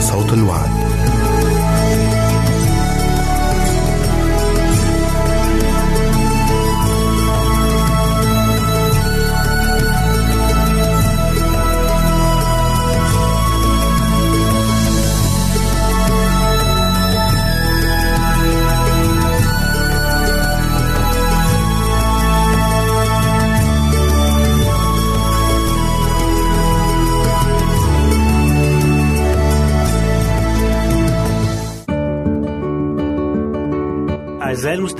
صوت الوعد.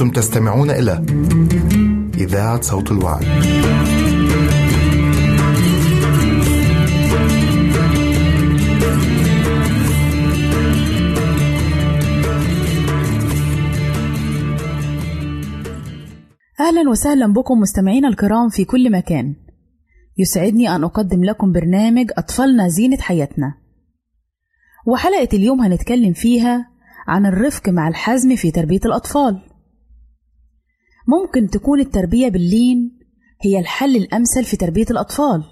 أنتم تستمعون إلى إذاعة صوت الوعي. أهلا وسهلا بكم مستمعينا الكرام في كل مكان. يسعدني أن أقدم لكم برنامج أطفالنا زينة حياتنا. وحلقة اليوم هنتكلم فيها عن الرفق مع الحزم في تربية الأطفال. ممكن تكون التربية باللين هي الحل الأمثل في تربية الأطفال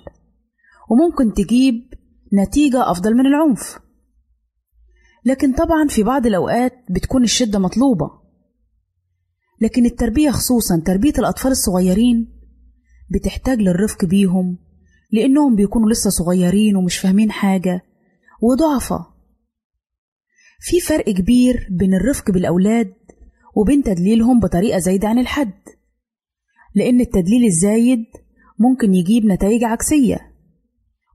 وممكن تجيب نتيجة أفضل من العنف. لكن طبعا في بعض الأوقات بتكون الشدة مطلوبة. لكن التربية خصوصا تربية الأطفال الصغيرين بتحتاج للرفق بيهم لأنهم بيكونوا لسه صغيرين ومش فاهمين حاجة وضعفة. في فرق كبير بين الرفق بالأولاد وبين تدليلهم بطريقة زايدة عن الحد. لأن التدليل الزايد ممكن يجيب نتائج عكسية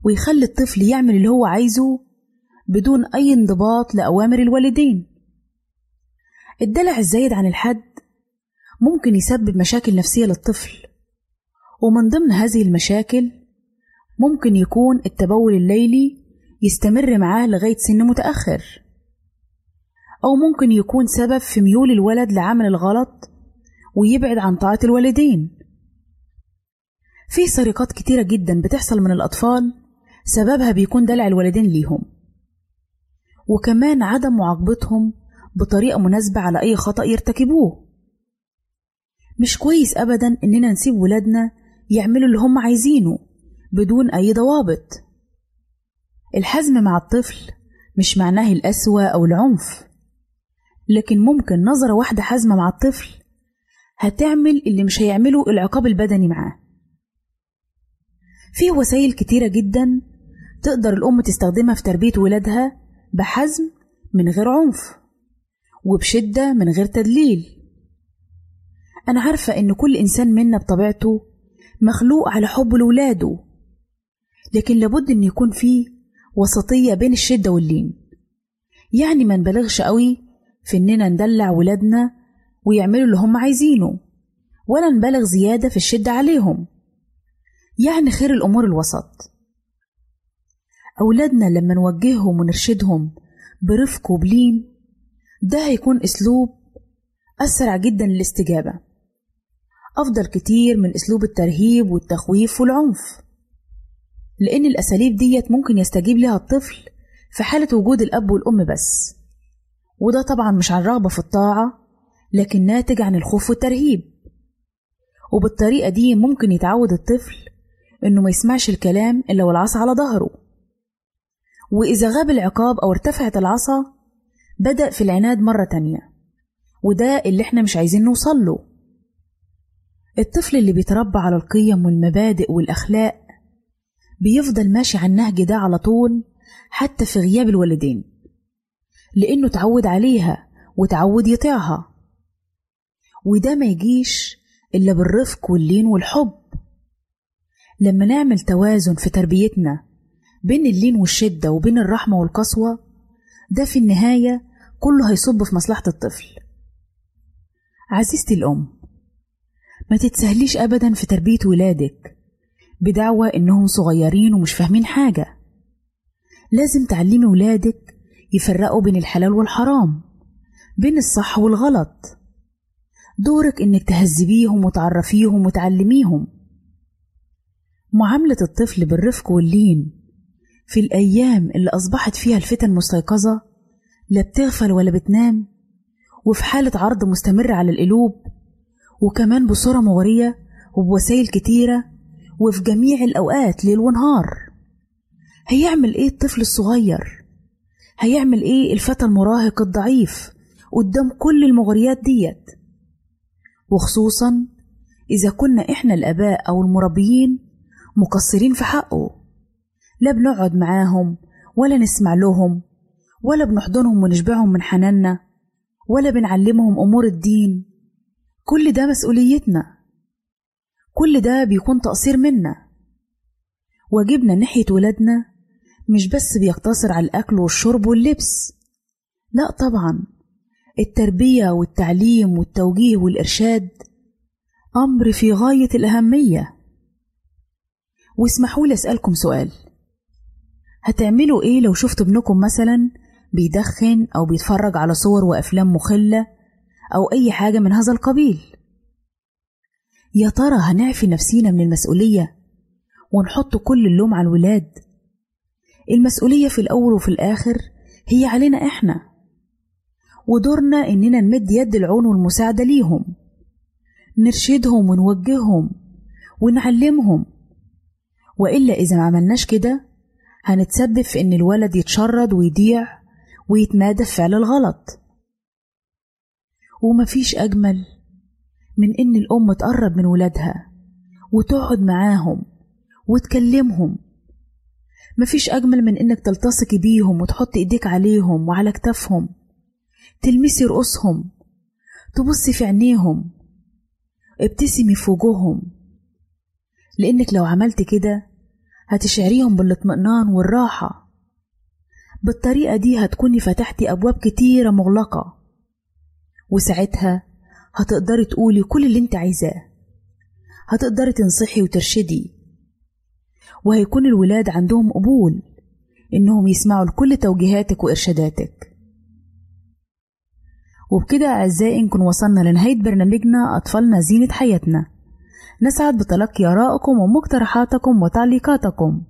ويخلي الطفل يعمل اللي هو عايزه بدون أي انضباط لأوامر الوالدين. الدلع الزايد عن الحد ممكن يسبب مشاكل نفسية للطفل ومن ضمن هذه المشاكل ممكن يكون التبول الليلي يستمر معاه لغاية سن متأخر. أو ممكن يكون سبب في ميول الولد لعمل الغلط ويبعد عن طاعة الوالدين. في سرقات كتيرة جدا بتحصل من الأطفال سببها بيكون دلع الوالدين ليهم. وكمان عدم معاقبتهم بطريقة مناسبة على أي خطأ يرتكبوه. مش كويس أبدا إننا نسيب ولادنا يعملوا اللي هم عايزينه بدون أي ضوابط. الحزم مع الطفل مش معناه القسوة أو العنف. لكن ممكن نظرة واحدة حازمة مع الطفل هتعمل اللي مش هيعمله العقاب البدني معاه. في وسائل كتيرة جدا تقدر الأم تستخدمها في تربية ولادها بحزم من غير عنف وبشدة من غير تدليل. أنا عارفة إن كل إنسان منا بطبيعته مخلوق على حب لولاده لكن لابد إن يكون فيه وسطية بين الشدة واللين. يعني ما نبالغش قوي في إننا ندلع ولادنا ويعملوا اللي هم عايزينه ولا نبالغ زيادة في الشدة عليهم. يعني خير الأمور الوسط. أولادنا لما نوجههم ونرشدهم برفق وبلين ده هيكون أسلوب أسرع جدا للاستجابة. أفضل كتير من أسلوب الترهيب والتخويف والعنف. لأن الأساليب ديت ممكن يستجيب لها الطفل في حالة وجود الأب والأم بس. وده طبعا مش عن رغبة في الطاعة لكن ناتج عن الخوف والترهيب. وبالطريقة دي ممكن يتعود الطفل إنه ما يسمعش الكلام إلا والعصا على ظهره. وإذا غاب العقاب أو ارتفعت العصا بدأ في العناد مرة تانية. وده اللي إحنا مش عايزين نوصل له. الطفل اللي بيتربى على القيم والمبادئ والأخلاق بيفضل ماشي على النهج ده على طول حتى في غياب الوالدين. لأنه تعود عليها وتعود يطيعها. وده ما يجيش إلا بالرفق واللين والحب. لما نعمل توازن في تربيتنا بين اللين والشدة وبين الرحمة والقسوة ده في النهاية كله هيصب في مصلحة الطفل. عزيزتي الأم ما تتسهليش أبدا في تربية ولادك بدعوى إنهم صغيرين ومش فاهمين حاجة. لازم تعلمي ولادك يفرقوا بين الحلال والحرام بين الصح والغلط. دورك إنك تهذبيهم وتعرفيهم وتعلميهم. معاملة الطفل بالرفق واللين في الأيام اللي أصبحت فيها الفتن مستيقظة لا بتغفل ولا بتنام وفي حالة عرض مستمر على القلوب وكمان بصورة مغرية وبوسائل كتيرة وفي جميع الأوقات ليل ونهار. هيعمل إيه الطفل الصغير؟ هيعمل إيه الفتى المراهق الضعيف قدام كل المغريات ديت؟ وخصوصا إذا كنا إحنا الآباء أو المربيين مقصرين في حقه. لا بنقعد معاهم ولا نسمع لهم ولا بنحضنهم ونشبعهم من حناننا ولا بنعلمهم أمور الدين. كل ده مسؤوليتنا. كل ده بيكون تقصير منا. واجبنا ناحية ولادنا مش بس بيقتصر على الأكل والشرب واللبس. لا طبعا التربية والتعليم والتوجيه والإرشاد أمر في غاية الأهمية. واسمحوا لي أسألكم سؤال. هتعملوا إيه لو شفت ابنكم مثلا بيدخن أو بيتفرج على صور وأفلام مخلة أو أي حاجة من هذا القبيل؟ يا ترى هنعفي نفسينا من المسؤولية ونحط كل اللوم على الولاد المسؤولية في الأول وفي الآخر هي علينا إحنا. ودورنا إننا نمد يد العون والمساعدة ليهم. نرشدهم ونوجههم ونعلمهم. وإلا إذا ما عملناش كده هنتسبب في إن الولد يتشرد ويضيع ويتمادى في فعل الغلط. ومفيش أجمل من إن الأم تقرب من ولادها وتقعد معاهم وتكلمهم مفيش أجمل من إنك تلتصقي بيهم وتحط إيديك عليهم وعلى كتافهم. تلمسي رؤوسهم. تبصي في عينيهم. ابتسمي في وجوههم. لأنك لو عملت كده هتشعريهم بالاطمئنان والراحة. بالطريقة دي هتكوني فتحتي أبواب كتيرة مغلقة. وساعتها هتقدري تقولي كل اللي انت عايزاه. هتقدري تنصحي وترشدي. وهيكون الولاد عندهم قبول إنهم يسمعوا لكل توجيهاتك وإرشاداتك. وبكده أعزائي نكون وصلنا لنهاية برنامجنا أطفالنا زينة حياتنا. نسعد بتلقي آرائكم ومقترحاتكم وتعليقاتكم.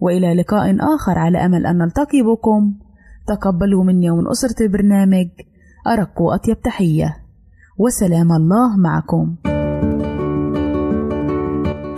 وإلى لقاء آخر على أمل أن نلتقي بكم. تقبلوا مني ومن أسرة البرنامج. أرق وأطيب تحية. وسلام الله معكم.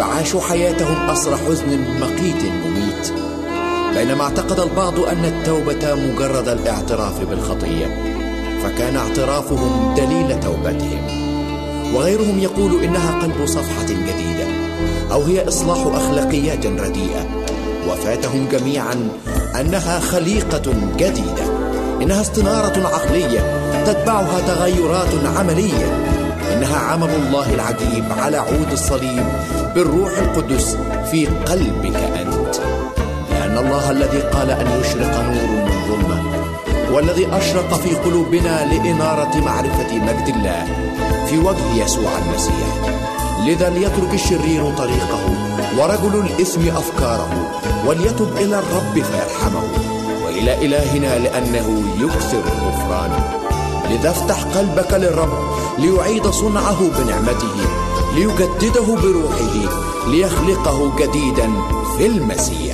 عاشوا حياتهم أسر حزن مقيت مميت. بينما اعتقد البعض أن التوبة مجرد الاعتراف بالخطية فكان اعترافهم دليل توبتهم. وغيرهم يقول إنها قلب صفحة جديدة أو هي إصلاح أخلاقيات رديئة. وفاتهم جميعا أنها خليقة جديدة إنها استنارة عقلية تتبعها تغيرات عملية. عمل الله العجيب على عود الصليب بالروح القدس في قلبك أنت. لأن الله الذي قال أن يشرق نور من ظلمة والذي أشرق في قلوبنا لإنارة معرفة مجد الله في وجه يسوع المسيح. لذا ليترك الشرير طريقه ورجل الإثم أفكاره وليتب إلى الرب فيرحمه وإلى إلهنا لأنه يكثر غفرانه. لذا افتح قلبك للرب ليعيد صنعه بنعمته ليجدده بروحه ليخلقه جديدا في المسيح.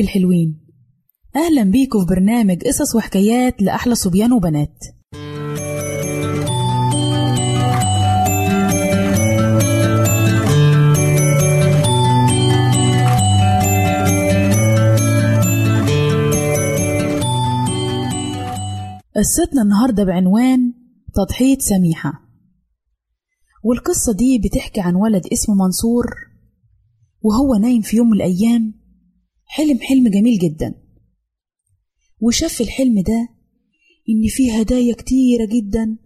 حبايبي الحلوين أهلا بيكم في برنامج قصص وحكايات لأحلى صبيان وبنات. قصتنا النهاردة بعنوان تضحية سميحة. والقصة دي بتحكي عن ولد اسمه منصور وهو نايم في يوم من الأيام حلم حلم جميل جدا. وشاف في الحلم ده إن فيه هدايا كتيرة جدا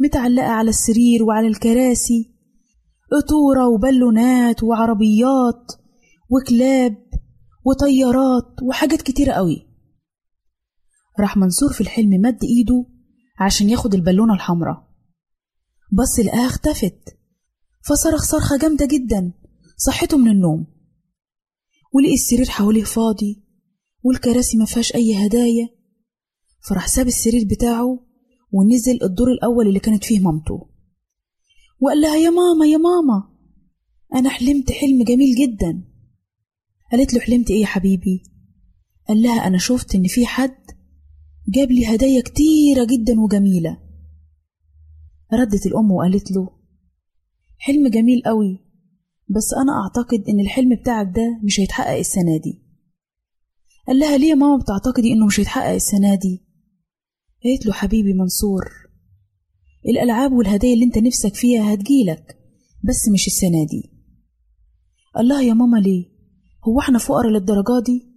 متعلقة على السرير وعلى الكراسي. قطورة وبالونات وعربيات وكلاب وطيارات وحاجات كتيرة قوي. راح منصور في الحلم مد إيده عشان ياخد البالونة الحمراء. بص لقاها اختفت. فصرخ صرخة جامدة جدا. صحته من النوم. ولقي السرير حواليه فاضي والكراسي ما فيهاش أي هدايا. فراح ساب السرير بتاعه ونزل الدور الأول اللي كانت فيه مامته. وقال لها يا ماما يا ماما أنا حلمت حلم جميل جدا. قالت له حلمت إيه يا حبيبي؟ قال لها أنا شفت إن في حد جاب لي هدايا كتيرة جدا وجميلة. ردت الأم وقالت له حلم جميل قوي بس أنا أعتقد إن الحلم بتاعك ده مش هيتحقق السنة دي. قال لها ليه يا ماما بتعتقدي إنه مش هيتحقق السنة دي؟ قالت له حبيبي منصور الألعاب والهدايا اللي أنت نفسك فيها هتجيلك بس مش السنة دي. قال لها يا ماما ليه؟ هو إحنا فقراء للدرجة دي؟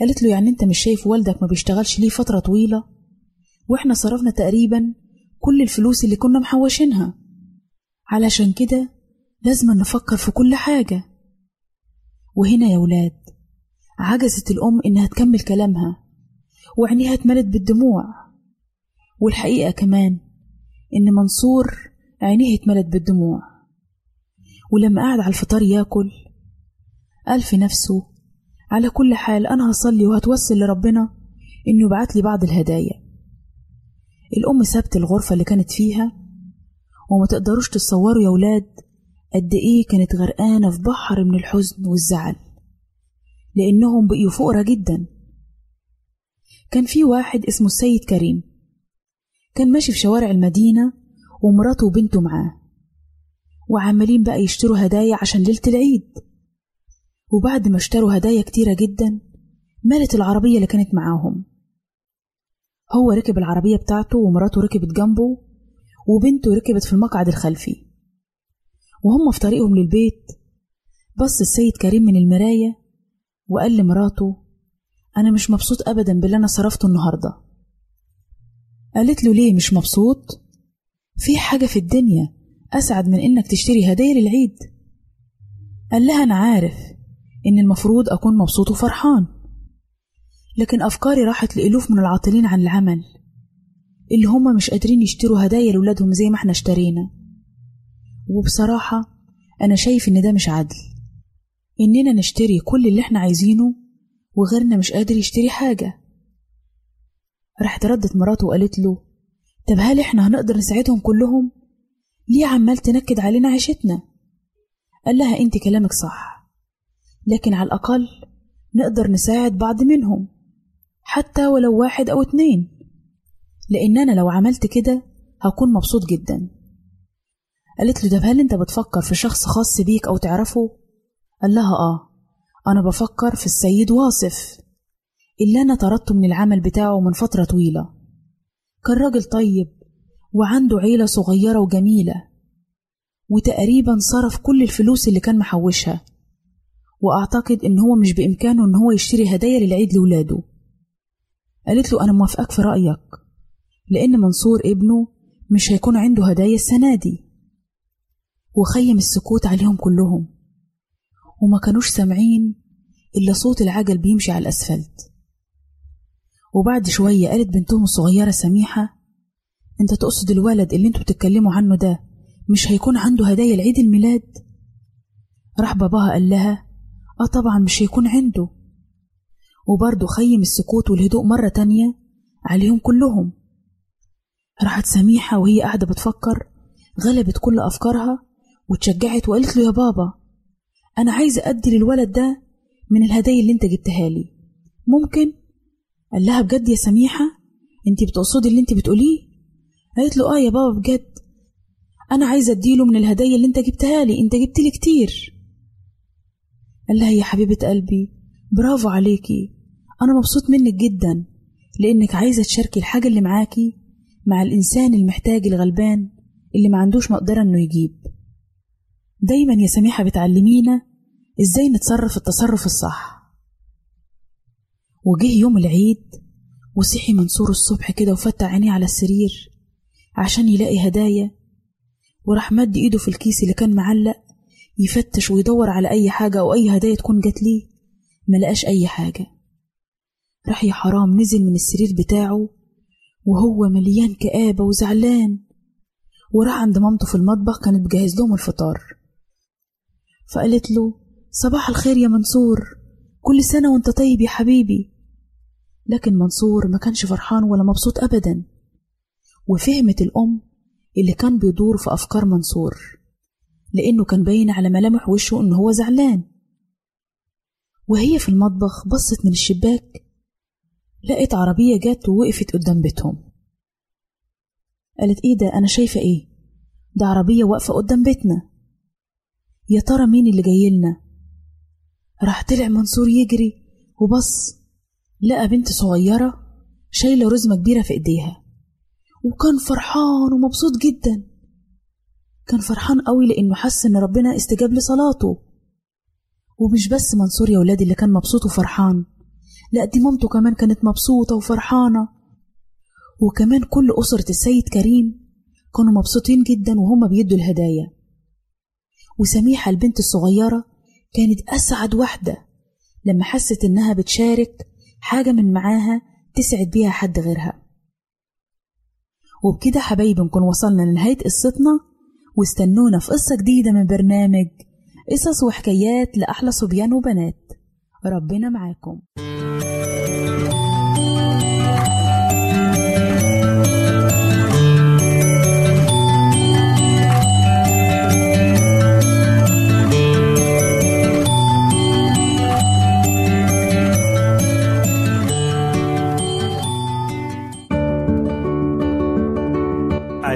قالت له يعني أنت مش شايف والدك ما بيشتغلش ليه فترة طويلة؟ وإحنا صرفنا تقريبا كل الفلوس اللي كنا محوشينها. علشان كده لازم نفكر في كل حاجة. وهنا يا ولاد عجزت الأم إنها تكمل كلامها وعينيها اتملت بالدموع. والحقيقة كمان إن منصور عينيه اتملت بالدموع. ولما قعد على الفطار ياكل قال في نفسه على كل حال أنا هصلي وهتوسل لربنا إنه يبعت لي بعض الهدايا. الأم سابت الغرفة اللي كانت فيها وما تقدروش تتصوروا يا ولاد قد إيه كانت غرقانة في بحر من الحزن والزعل لأنهم بقيوا فقرة جدا. كان في واحد اسمه السيد كريم كان ماشي في شوارع المدينة ومراته وبنته معاه وعمالين بقى يشتروا هدايا عشان ليلة العيد. وبعد ما اشتروا هدايا كتيرة جدا مالت العربية اللي كانت معاهم. هو ركب العربية بتاعته ومراته ركبت جنبه وبنته ركبت في المقعد الخلفي. وهم في طريقهم للبيت. بص السيد كريم من المراية وقال لمراته أنا مش مبسوط أبدا باللي أنا صرفته النهاردة. قالت له ليه مش مبسوط؟ في حاجة في الدنيا أسعد من إنك تشتري هدايا للعيد. قال لها أنا عارف إن المفروض أكون مبسوط وفرحان لكن أفكاري راحت لألوف من العاطلين عن العمل اللي هما مش قادرين يشتروا هدايا لولادهم زي ما إحنا اشترينا. وبصراحة أنا شايف إن ده مش عدل إننا نشتري كل اللي إحنا عايزينه وغيرنا مش قادر يشتري حاجة راحت ردت مراته وقالت له طب هل إحنا هنقدر نساعدهم كلهم؟ ليه عمال تنكد علينا عيشتنا؟ قال لها أنت كلامك صح لكن على الأقل نقدر نساعد بعض منهم حتى ولو واحد أو اتنين لأن أنا لو عملت كده هكون مبسوط جدا قالت له طب هل أنت بتفكر في شخص خاص بيك أو تعرفه؟ قال لها آه أنا بفكر في السيد واصف اللي أنا طردته من العمل بتاعه من فترة طويلة. كان راجل طيب وعنده عيلة صغيرة وجميلة وتقريبا صرف كل الفلوس اللي كان محوشها وأعتقد إن هو مش بإمكانه إن هو يشتري هدايا للعيد لولاده. قالت له أنا موافقك في رأيك لأن منصور ابنه مش هيكون عنده هدايا السنة دي. وخيم السكوت عليهم كلهم. وما كانوش سامعين إلا صوت العجل بيمشي على الأسفلت. وبعد شوية قالت بنتهم الصغيرة سميحة أنت تقصد الولد اللي أنتوا بتتكلموا عنه ده مش هيكون عنده هدايا لعيد الميلاد؟ راح باباها قال لها آه طبعا مش هيكون عنده. وبرضه خيم السكوت والهدوء مرة تانية عليهم كلهم. راحت سميحة وهي قاعدة بتفكر غلبت كل أفكارها وتشجعت وقالت له يا بابا أنا عايزة أدي للولد ده من الهدايا اللي أنت جبتها لي. ممكن؟ قال لها بجد يا سميحة أنت بتقصدي اللي أنت بتقوليه؟ قالت له آه يا بابا بجد. أنا عايزة أديله من الهدايا اللي أنت جبتها لي. أنت جبت لي كتير. قال لها يا حبيبة قلبي برافو عليكي. أنا مبسوط منك جدا لأنك عايزة تشاركي الحاجة اللي معاكي مع الإنسان المحتاج الغلبان اللي ما عندوش مقدرة إنه يجيب. دايما يا سميحة بتعلمينا إزاي نتصرف التصرف الصح. وجه يوم العيد وصحي منصور الصبح كده وفتح عينيه على السرير عشان يلاقي هدايا وراح مد إيده في الكيس اللي كان معلق يفتش ويدور على أي حاجة أو أي هدايا تكون جات ليه ملقاش أي حاجة. راح يا حرام نزل من السرير بتاعه وهو مليان كآبة وزعلان وراح عند مامته في المطبخ كانت بجهز لهم الفطار. فقالت له صباح الخير يا منصور. كل سنة وأنت طيب يا حبيبي. لكن منصور ما كانش فرحان ولا مبسوط أبدا. وفهمت الأم اللي كان بيدور في أفكار منصور لأنه كان باين على ملامح وشه إن هو زعلان. وهي في المطبخ بصت من الشباك لقت عربية جت ووقفت قدام بيتهم. قالت إيه ده أنا شايفة إيه؟ ده عربية واقفة قدام بيتنا. يا ترى مين اللي جايلنا راح طلع منصور يجري وبص لقى بنت صغيرة شايلة رزمة كبيرة في إيديها وكان فرحان ومبسوط جدا. كان فرحان قوي لأنه حس إن ربنا استجاب لصلاته. ومش بس منصور يا ولادي اللي كان مبسوط وفرحان لا دي مامته كمان كانت مبسوطة وفرحانة. وكمان كل أسرة السيد كريم كانوا مبسوطين جدا وهما بيدوا الهدايا. وسميحة البنت الصغيرة كانت أسعد واحدة. لما حست إنها بتشارك حاجة من معاها تسعد بيها حد غيرها. وبكده حبايبي نكون وصلنا لنهاية قصتنا. واستنونا في قصة جديدة من برنامج قصص وحكايات لأحلى صبيان وبنات. ربنا معاكم.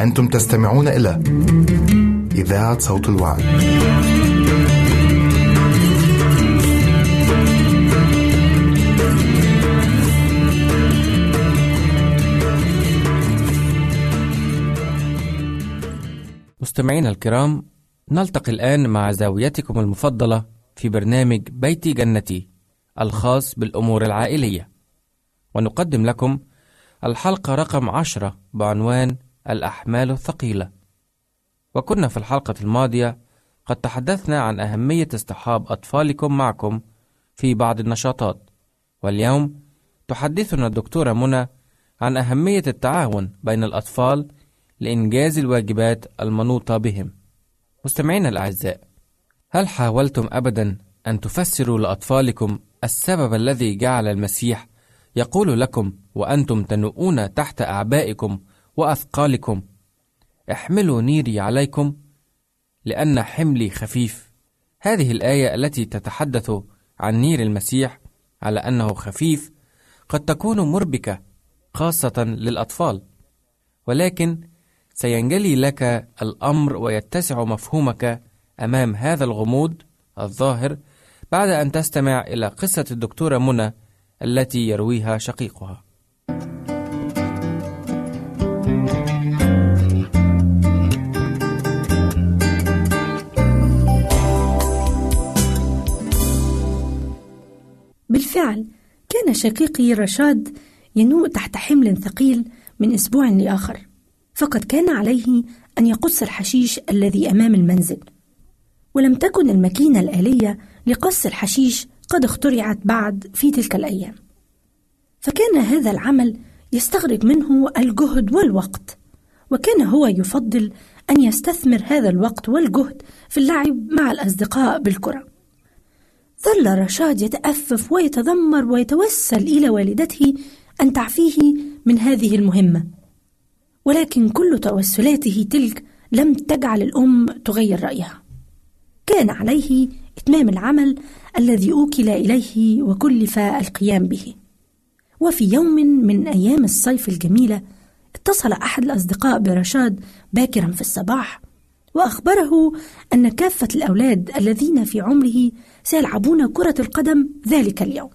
أنتم تستمعون إلى إذاعة صوت الوعد. مستمعينا الكرام نلتقي الآن مع زاويتكم المفضلة في برنامج بيتي جنتي الخاص بالأمور العائلية ونقدم لكم الحلقة رقم عشرة بعنوان الأحمال الثقيلة. وكنا في الحلقة الماضية قد تحدثنا عن أهمية اصطحاب أطفالكم معكم في بعض النشاطات. واليوم تحدثنا الدكتورة منى عن أهمية التعاون بين الأطفال لإنجاز الواجبات المنوطة بهم. مستمعينا الأعزاء هل حاولتم أبدا أن تفسروا لأطفالكم السبب الذي جعل المسيح يقول لكم وأنتم تنؤون تحت أعبائكم وأثقالكم. احملوا نيري عليكم لأن حملي خفيف. هذه الآية التي تتحدث عن نير المسيح على أنه خفيف قد تكون مربكة خاصة للأطفال ولكن سينجلي لك الأمر ويتسع مفهومك أمام هذا الغموض الظاهر بعد أن تستمع إلى قصة الدكتورة منى التي يرويها شقيقها. بالفعل كان شقيقي رشاد ينوء تحت حمل ثقيل من أسبوع لآخر فقد كان عليه أن يقص الحشيش الذي أمام المنزل. ولم تكن الماكينة الآلية لقص الحشيش قد اخترعت بعد في تلك الأيام. فكان هذا العمل يستغرق منه الجهد والوقت وكان هو يفضل أن يستثمر هذا الوقت والجهد في اللعب مع الأصدقاء بالكرة. ظل رشاد يتأفف ويتذمر ويتوسل إلى والدته أن تعفيه من هذه المهمة. ولكن كل توسلاته تلك لم تجعل الأم تغير رأيها. كان عليه إتمام العمل الذي أوكل إليه وكلف القيام به. وفي يوم من أيام الصيف الجميلة اتصل أحد الأصدقاء برشاد باكرا في الصباح وأخبره أن كافة الأولاد الذين في عمره سيلعبون كرة القدم ذلك اليوم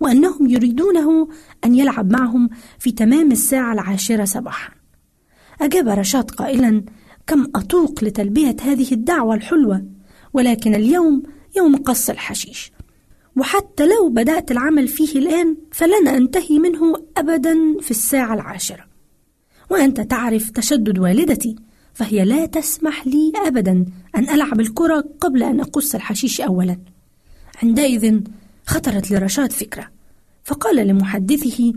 وأنهم يريدونه أن يلعب معهم في تمام الساعة العاشرة صباحا. أجاب رشاد قائلا كم أطوق لتلبية هذه الدعوة الحلوة ولكن اليوم يوم قص الحشيش وحتى لو بدأت العمل فيه الآن فلن أنتهي منه أبدا في الساعة العاشرة. وأنت تعرف تشدد والدتي فهي لا تسمح لي أبدا أن ألعب الكرة قبل أن أقص الحشيش أولا. عندئذ خطرت لرشاد فكرة فقال لمحدثه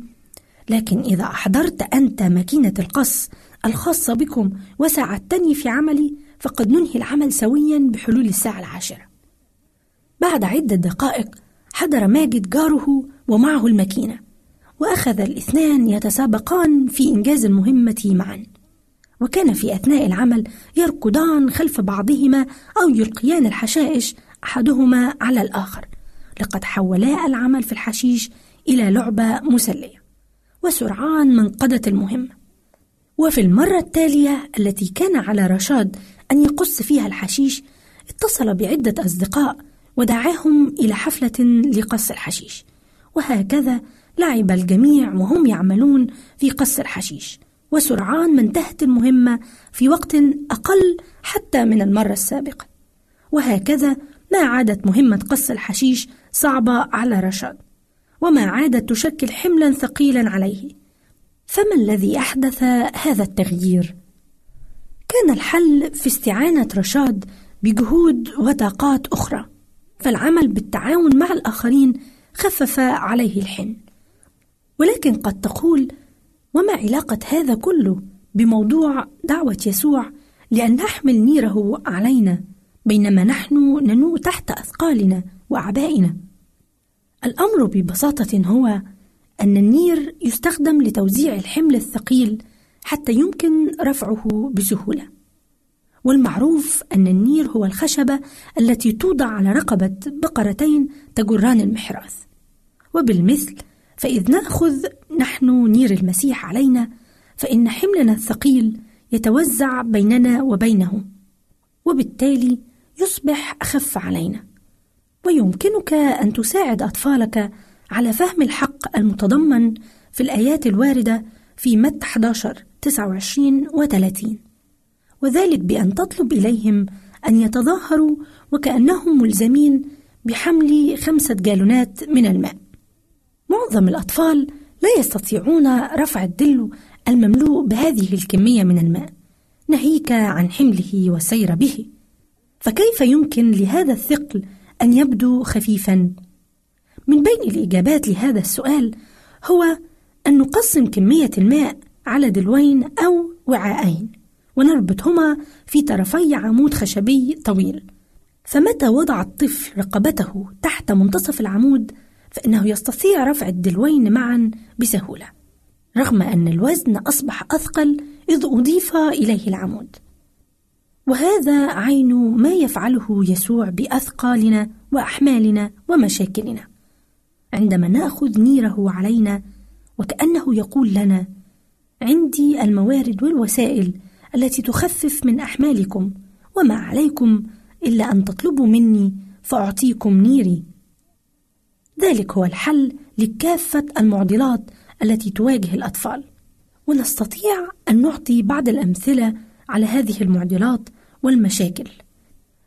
لكن إذا أحضرت أنت ماكينة القص الخاصة بكم وساعدتني في عملي فقد ننهي العمل سويا بحلول الساعة العاشرة. بعد عدة دقائق حضر ماجد جاره ومعه الماكينة وأخذ الاثنان يتسابقان في إنجاز المهمة معا وكان في أثناء العمل يركضان خلف بعضهما أو يلقيان الحشائش أحدهما على الآخر. لقد حولا العمل في الحشيش إلى لعبة مسلية. وسرعان من قضت المهمة وفي المرة التالية التي كان على رشاد أن يقص فيها الحشيش اتصل بعدة أصدقاء ودعاهم إلى حفلة لقص الحشيش. وهكذا لعب الجميع وهم يعملون في قص الحشيش. وسرعان ما انتهت المهمة في وقت أقل حتى من المرة السابقة. وهكذا ما عادت مهمة قص الحشيش صعبة على رشاد وما عادت تشكل حملا ثقيلا عليه. فما الذي أحدث هذا التغيير؟ كان الحل في استعانة رشاد بجهود وطاقات أخرى فالعمل بالتعاون مع الآخرين خفف عليه الحن. ولكن قد تقول وما علاقة هذا كله بموضوع دعوة يسوع لأن نحمل نيره علينا؟ بينما نحن ننوء تحت أثقالنا وأعبائنا. الأمر ببساطة هو أن النير يستخدم لتوزيع الحمل الثقيل حتى يمكن رفعه بسهولة. والمعروف أن النير هو الخشبة التي توضع على رقبة بقرتين تجران المحراث. وبالمثل فإذ نأخذ نحن نير المسيح علينا فإن حملنا الثقيل يتوزع بيننا وبينه. وبالتالي يصبح أخف علينا. ويمكنك أن تساعد أطفالك على فهم الحق المتضمن في الآيات الواردة في مت 11 29 و 30 وذلك بأن تطلب إليهم أن يتظاهروا وكأنهم ملزمين بحمل خمسة جالونات من الماء. معظم الأطفال لا يستطيعون رفع الدلو المملوء بهذه الكمية من الماء. ناهيك عن حمله والسير به. فكيف يمكن لهذا الثقل أن يبدو خفيفا؟ من بين الإجابات لهذا السؤال هو أن نقسم كمية الماء على دلوين أو وعاءين ونربطهما في طرفي عمود خشبي طويل فمتى وضع الطفل رقبته تحت منتصف العمود فإنه يستطيع رفع الدلوين معا بسهولة رغم أن الوزن أصبح أثقل إذ أضيف إليه العمود وهذا عين ما يفعله يسوع بأثقالنا وأحمالنا ومشاكلنا. عندما نأخذ نيره علينا وكأنه يقول لنا عندي الموارد والوسائل التي تخفف من أحمالكم وما عليكم إلا أن تطلبوا مني فأعطيكم نيري. ذلك هو الحل لكافة المعضلات التي تواجه الأطفال. ونستطيع أن نعطي بعض الأمثلة على هذه المعضلات والمشاكل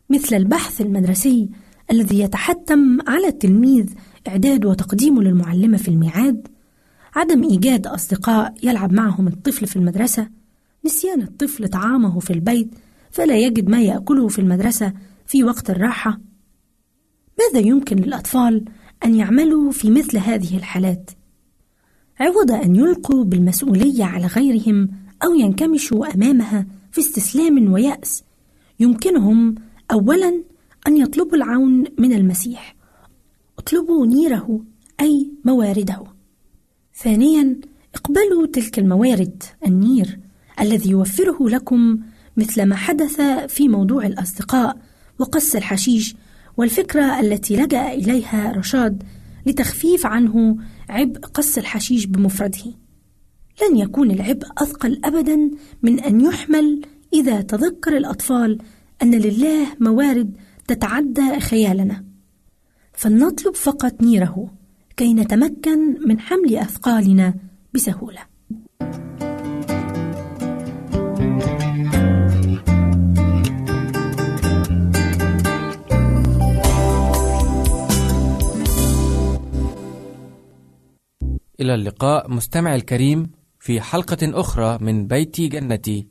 مثل البحث المدرسي الذي يتحتم على التلميذ إعداد وتقديمه للمعلمة في الميعاد عدم إيجاد أصدقاء يلعب معهم الطفل في المدرسة نسيان الطفل طعامه في البيت فلا يجد ما يأكله في المدرسة في وقت الراحة ماذا يمكن للأطفال أن يعملوا في مثل هذه الحالات؟ عوض أن يلقوا بالمسؤولية على غيرهم أو ينكمشوا أمامها في استسلام ويأس يمكنهم أولا أن يطلبوا العون من المسيح. اطلبوا نيره أي مواردة. ثانيا اقبلوا تلك الموارد النير الذي يوفره لكم مثل ما حدث في موضوع الأصدقاء وقص الحشيش والفكرة التي لجأ إليها رشاد لتخفيف عنه عبء قص الحشيش بمفرده. لن يكون العبء أثقل أبدا من أن يحمل إذا تذكر الأطفال أن لله موارد تتعدى خيالنا. فلنطلب فقط نيره كي نتمكن من حمل أثقالنا بسهولة. إلى اللقاء مستمع الكريم في حلقة أخرى من بيتي جنتي.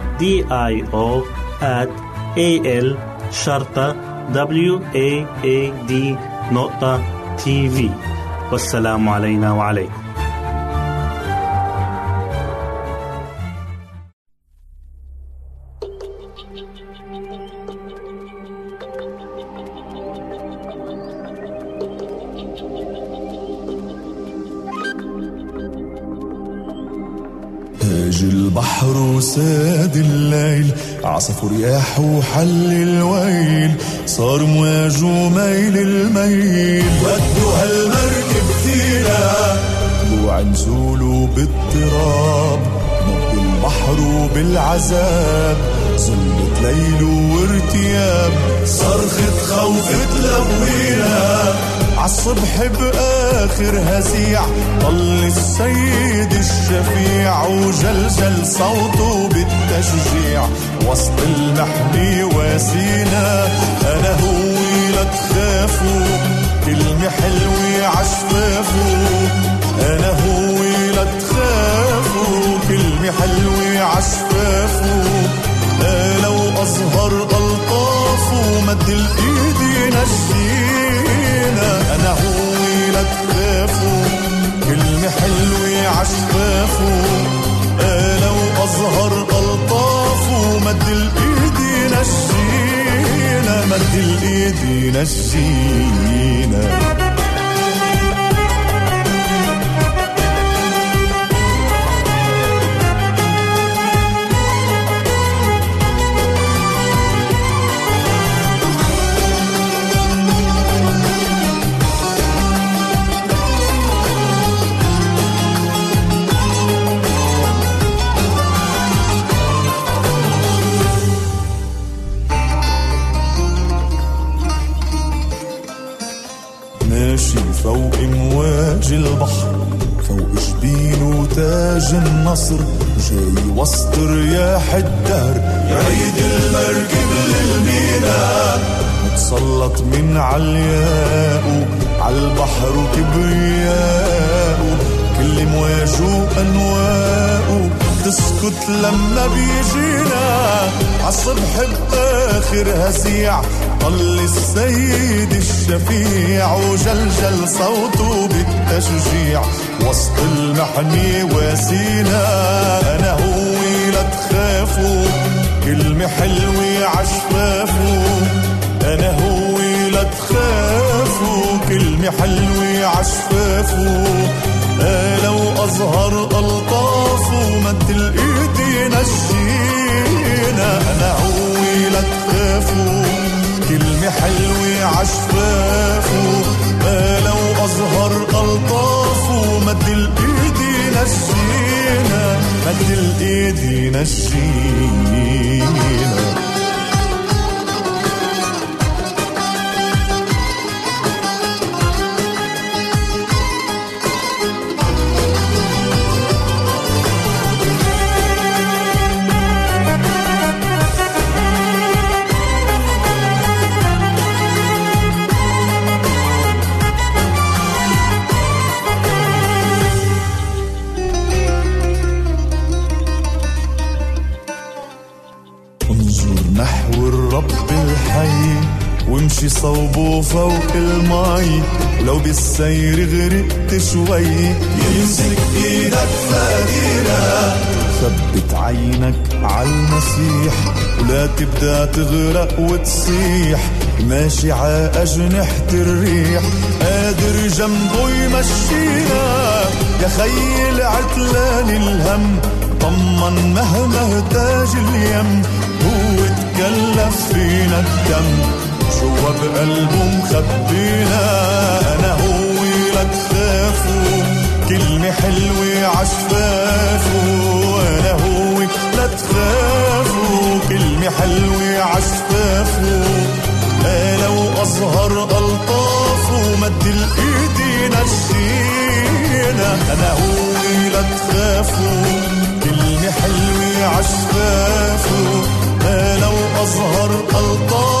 D I O at A L شرطة W A A D نقطة تي في والسلام علينا وعليكم. الليل. عصف رياح وحل الويل. صار مواج وميل الميل. ودوا هالمركب فينا طلوع نزول باضطراب. نبض البحر بالعذاب. ظلت ليل وارتياب. صرخة خوف تلوينا عالصبح بآخر هزيع طل السيد الشفيع وجلجل صوته بالتشجيع. وسط المحمي واسينا أنا هو لا تخافوا كلمة حلوة عشفافه أنا هو لا تخافوا كلمة حلوة عشفافه لو أظهر ألطافه مد الإيد ينجينا الإيد ينجينا لما بيجينا عالصبح بآخر هزيع. طل السيد الشفيع وجلجل صوته بالتشجيع. وسط المحمي واسينا أنا هو لا تخافوا كلمة حلوة عشفافه أنا هو لا تخافوا كلمة حلوة عشفافه لو أظهر ألطافه عشفافه لو أظهر ألطافه مد الإيد ينجينا مد الإيد ينجينا لو بالسير غرقت شوي. يمسك إيدك فادينا ثبت عينك عالمسيح ولا تبدأ تغرق وتصيح. ماشي ع أجنحة الريح. قادر جنبه يمشينا. يا خي العتلان الهم. طمن مهما اهتاج اليم. هو تكلف فينا الدم. جوا بقلبه مخبينا أنا هو لا تخافوا كلمة حلوة عشفافه أنا هو لا تخافوا كلمة حلوة عشفافه لو أظهر ألطافه مد الإيد ينجينا أنا هو لا تخافوا كلمة حلوة عشفافه لو أظهر ألطافه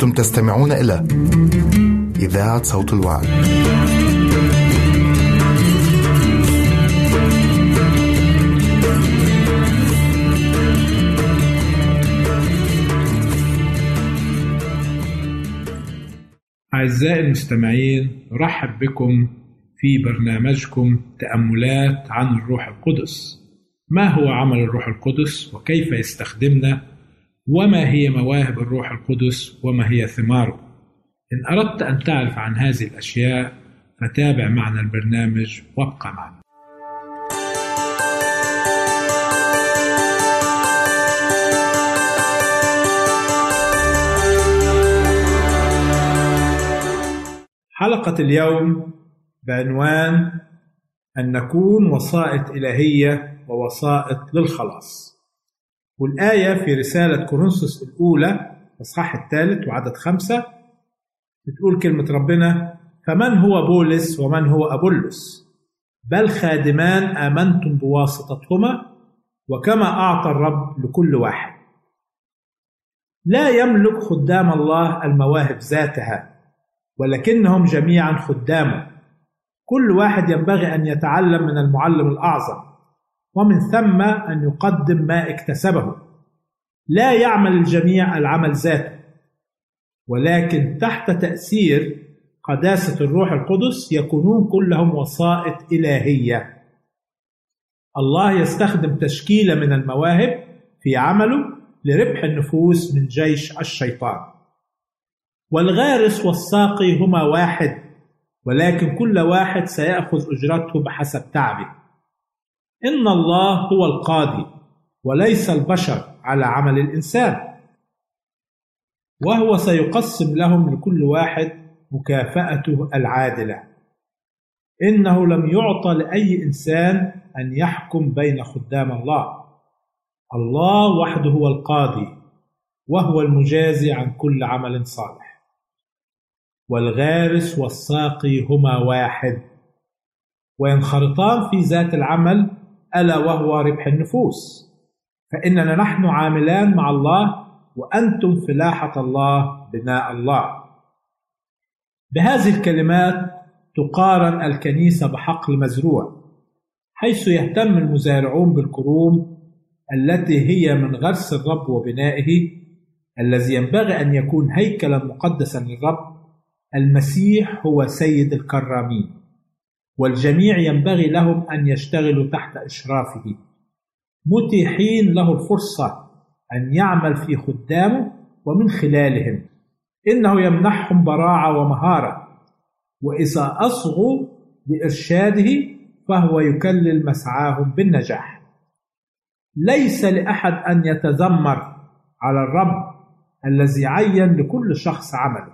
أنتم تستمعون إلى إذاعة صوت الوعد. أعزائي المستمعين نرحب بكم في برنامجكم تأملات عن الروح القدس ما هو عمل الروح القدس وكيف يستخدمنا وما هي مواهب الروح القدس وما هي ثماره إن أردت أن تعرف عن هذه الأشياء فتابع معنا البرنامج وابقى معنا. حلقة اليوم بعنوان أن نكون وسائط إلهية ووسائط للخلاص. والآية في رسالة كورنثوس الأولى إصحاح الثالث وعدد خمسة بتقول كلمة ربنا فمن هو بولس ومن هو أبولس؟ بل خادمان آمنتم بواسطتهما وكما أعطى الرب لكل واحد. لا يملك خدام الله المواهب ذاتها ولكنهم جميعا خدامه كل واحد ينبغي أن يتعلم من المعلم الأعظم. ومن ثم أن يقدم ما اكتسبه. لا يعمل الجميع العمل ذاته ولكن تحت تأثير قداسة الروح القدس يكونون كلهم وسائط إلهية. الله يستخدم تشكيلة من المواهب في عمله لربح النفوس من جيش الشيطان. والغارس والساقي هما واحد ولكن كل واحد سيأخذ أجرته بحسب تعبه. إن الله هو القاضي وليس البشر على عمل الإنسان. وهو سيقسم لهم لكل واحد مكافأته العادلة. إنه لم يعطى لأي إنسان أن يحكم بين خدام الله. الله وحده هو القاضي وهو المجازي عن كل عمل صالح. والغارس والساقي هما واحد. وينخرطان في ذات العمل ألا وهو ربح النفوس. فإننا نحن عاملان مع الله وأنتم فلاحة الله بناء الله. بهذه الكلمات تقارن الكنيسة بحقل مزروع حيث يهتم المزارعون بالكروم التي هي من غرس الرب وبنائه الذي ينبغي أن يكون هيكلا مقدسا للرب المسيح هو سيد الكرامين. والجميع ينبغي لهم أن يشتغلوا تحت إشرافه. متيحين له الفرصة أن يعمل في خدامه ومن خلالهم. إنه يمنحهم براعة ومهارة. وإذا أصغوا بإرشاده فهو يكلل مسعاهم بالنجاح. ليس لأحد أن يتذمر على الرب الذي عين لكل شخص عمله.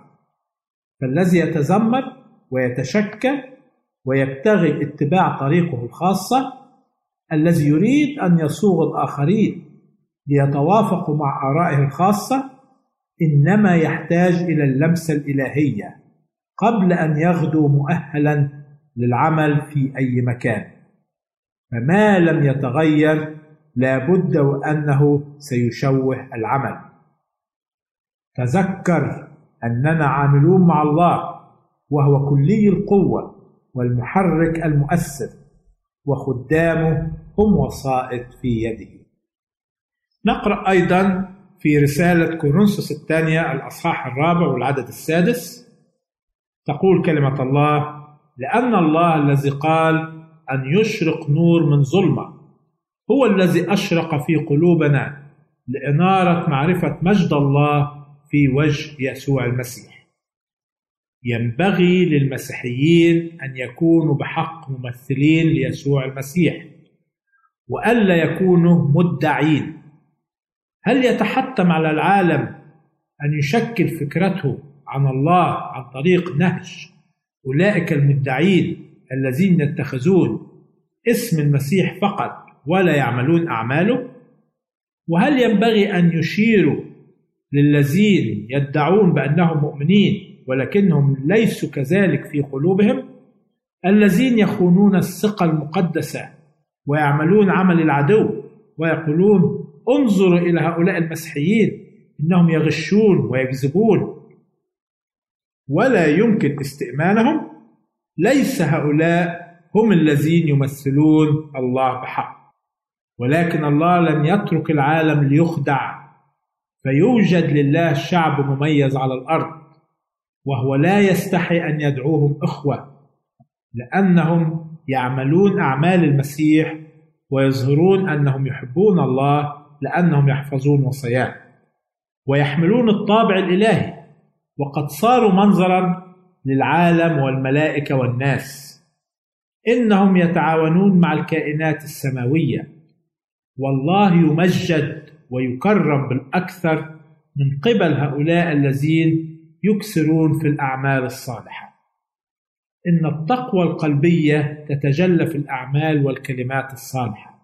فالذي يتذمر ويتشكى ويبتغي اتباع طريقه الخاصة الذي يريد أن يصوغ الآخرين ليتوافقوا مع آرائه الخاصة إنما يحتاج إلى اللمسة الإلهية قبل أن يغدو مؤهلا للعمل في أي مكان. فما لم يتغير لابد وأنه سيشوه العمل. تذكر أننا عاملون مع الله وهو كلي القوة. والمحرك المؤثر وخدامه هم وسائط في يده. نقرأ أيضا في رسالة كورنثوس الثانية الأصحاح الرابع والعدد السادس. تقول كلمة الله لأن الله الذي قال أن يشرق نور من ظلمة هو الذي أشرق في قلوبنا لإنارة معرفة مجد الله في وجه يسوع المسيح. ينبغي للمسيحيين أن يكونوا بحق ممثلين ليسوع المسيح وألا يكونوا مدعين هل يتحتم على العالم أن يشكل فكرته عن الله عن طريق نهج أولئك المدعين الذين يتخذون اسم المسيح فقط ولا يعملون أعماله؟ وهل ينبغي أن يشيروا للذين يدعون بأنهم مؤمنين ولكنهم ليسوا كذلك في قلوبهم؟ الذين يخونون الثقة المقدسة ويعملون عمل العدو ويقولون انظروا إلى هؤلاء المسيحيين إنهم يغشون ويكذبون ولا يمكن استئمانهم ليس هؤلاء هم الذين يمثلون الله بحق ولكن الله لم يترك العالم ليخدع فيوجد لله شعب مميز على الأرض وهو لا يستحي أن يدعوهم إخوة لأنهم يعملون أعمال المسيح ويظهرون أنهم يحبون الله لأنهم يحفظون وصاياه ويحملون الطابع الإلهي وقد صاروا منظرا للعالم والملائكة والناس إنهم يتعاونون مع الكائنات السماوية والله يمجد ويكرم بالأكثر من قبل هؤلاء الذين يكسرون في الأعمال الصالحة. إن التقوى القلبية تتجلى في الأعمال والكلمات الصالحة.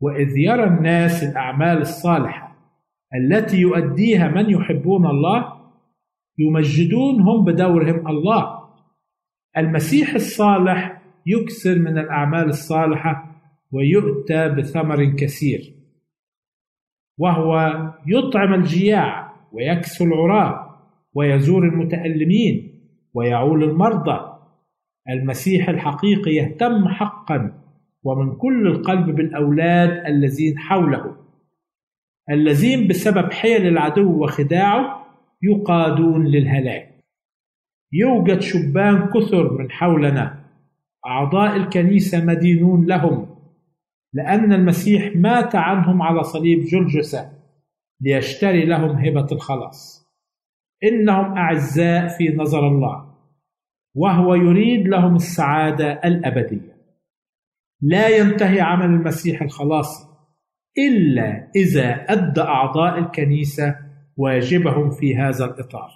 وإذ يرى الناس الأعمال الصالحة التي يؤديها من يحبون الله يمجدون هم بدورهم الله. المسيح الصالح يكثر من الأعمال الصالحة ويؤتى بثمر كثير. وهو يطعم الجياع ويكسو العراة ويزور المتألمين ويعول المرضى. المسيح الحقيقي يهتم حقا ومن كل القلب بالأولاد الذين حوله. الذين بسبب حيل العدو وخداعه يقادون للهلاك. يوجد شبان كثر من حولنا. أعضاء الكنيسة مدينون لهم لأن المسيح مات عنهم على صليب جلجسة ليشتري لهم هبة الخلاص. إنهم أعزاء في نظر الله وهو يريد لهم السعادة الأبدية. لا ينتهي عمل المسيح الخلاصي إلا إذا أدى أعضاء الكنيسة واجبهم في هذا الإطار.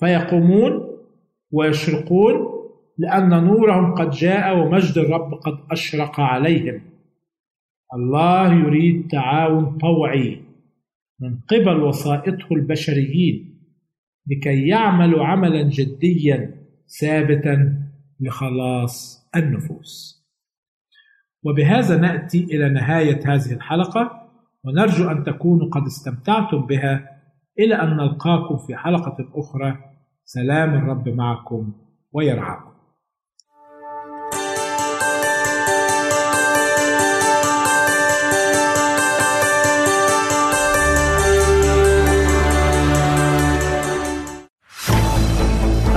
فيقومون ويشرقون لأن نورهم قد جاء ومجد الرب قد أشرق عليهم. الله يريد تعاون طوعي من قبل وسائطه البشريين. لكي يعملوا عملا جديا ثابتا لخلاص النفوس. وبهذا نأتي إلى نهاية هذه الحلقة ونرجو أن تكونوا قد استمتعتم بها إلى أن نلقاكم في حلقة أخرى. سلام الرب معكم ويرعاكم.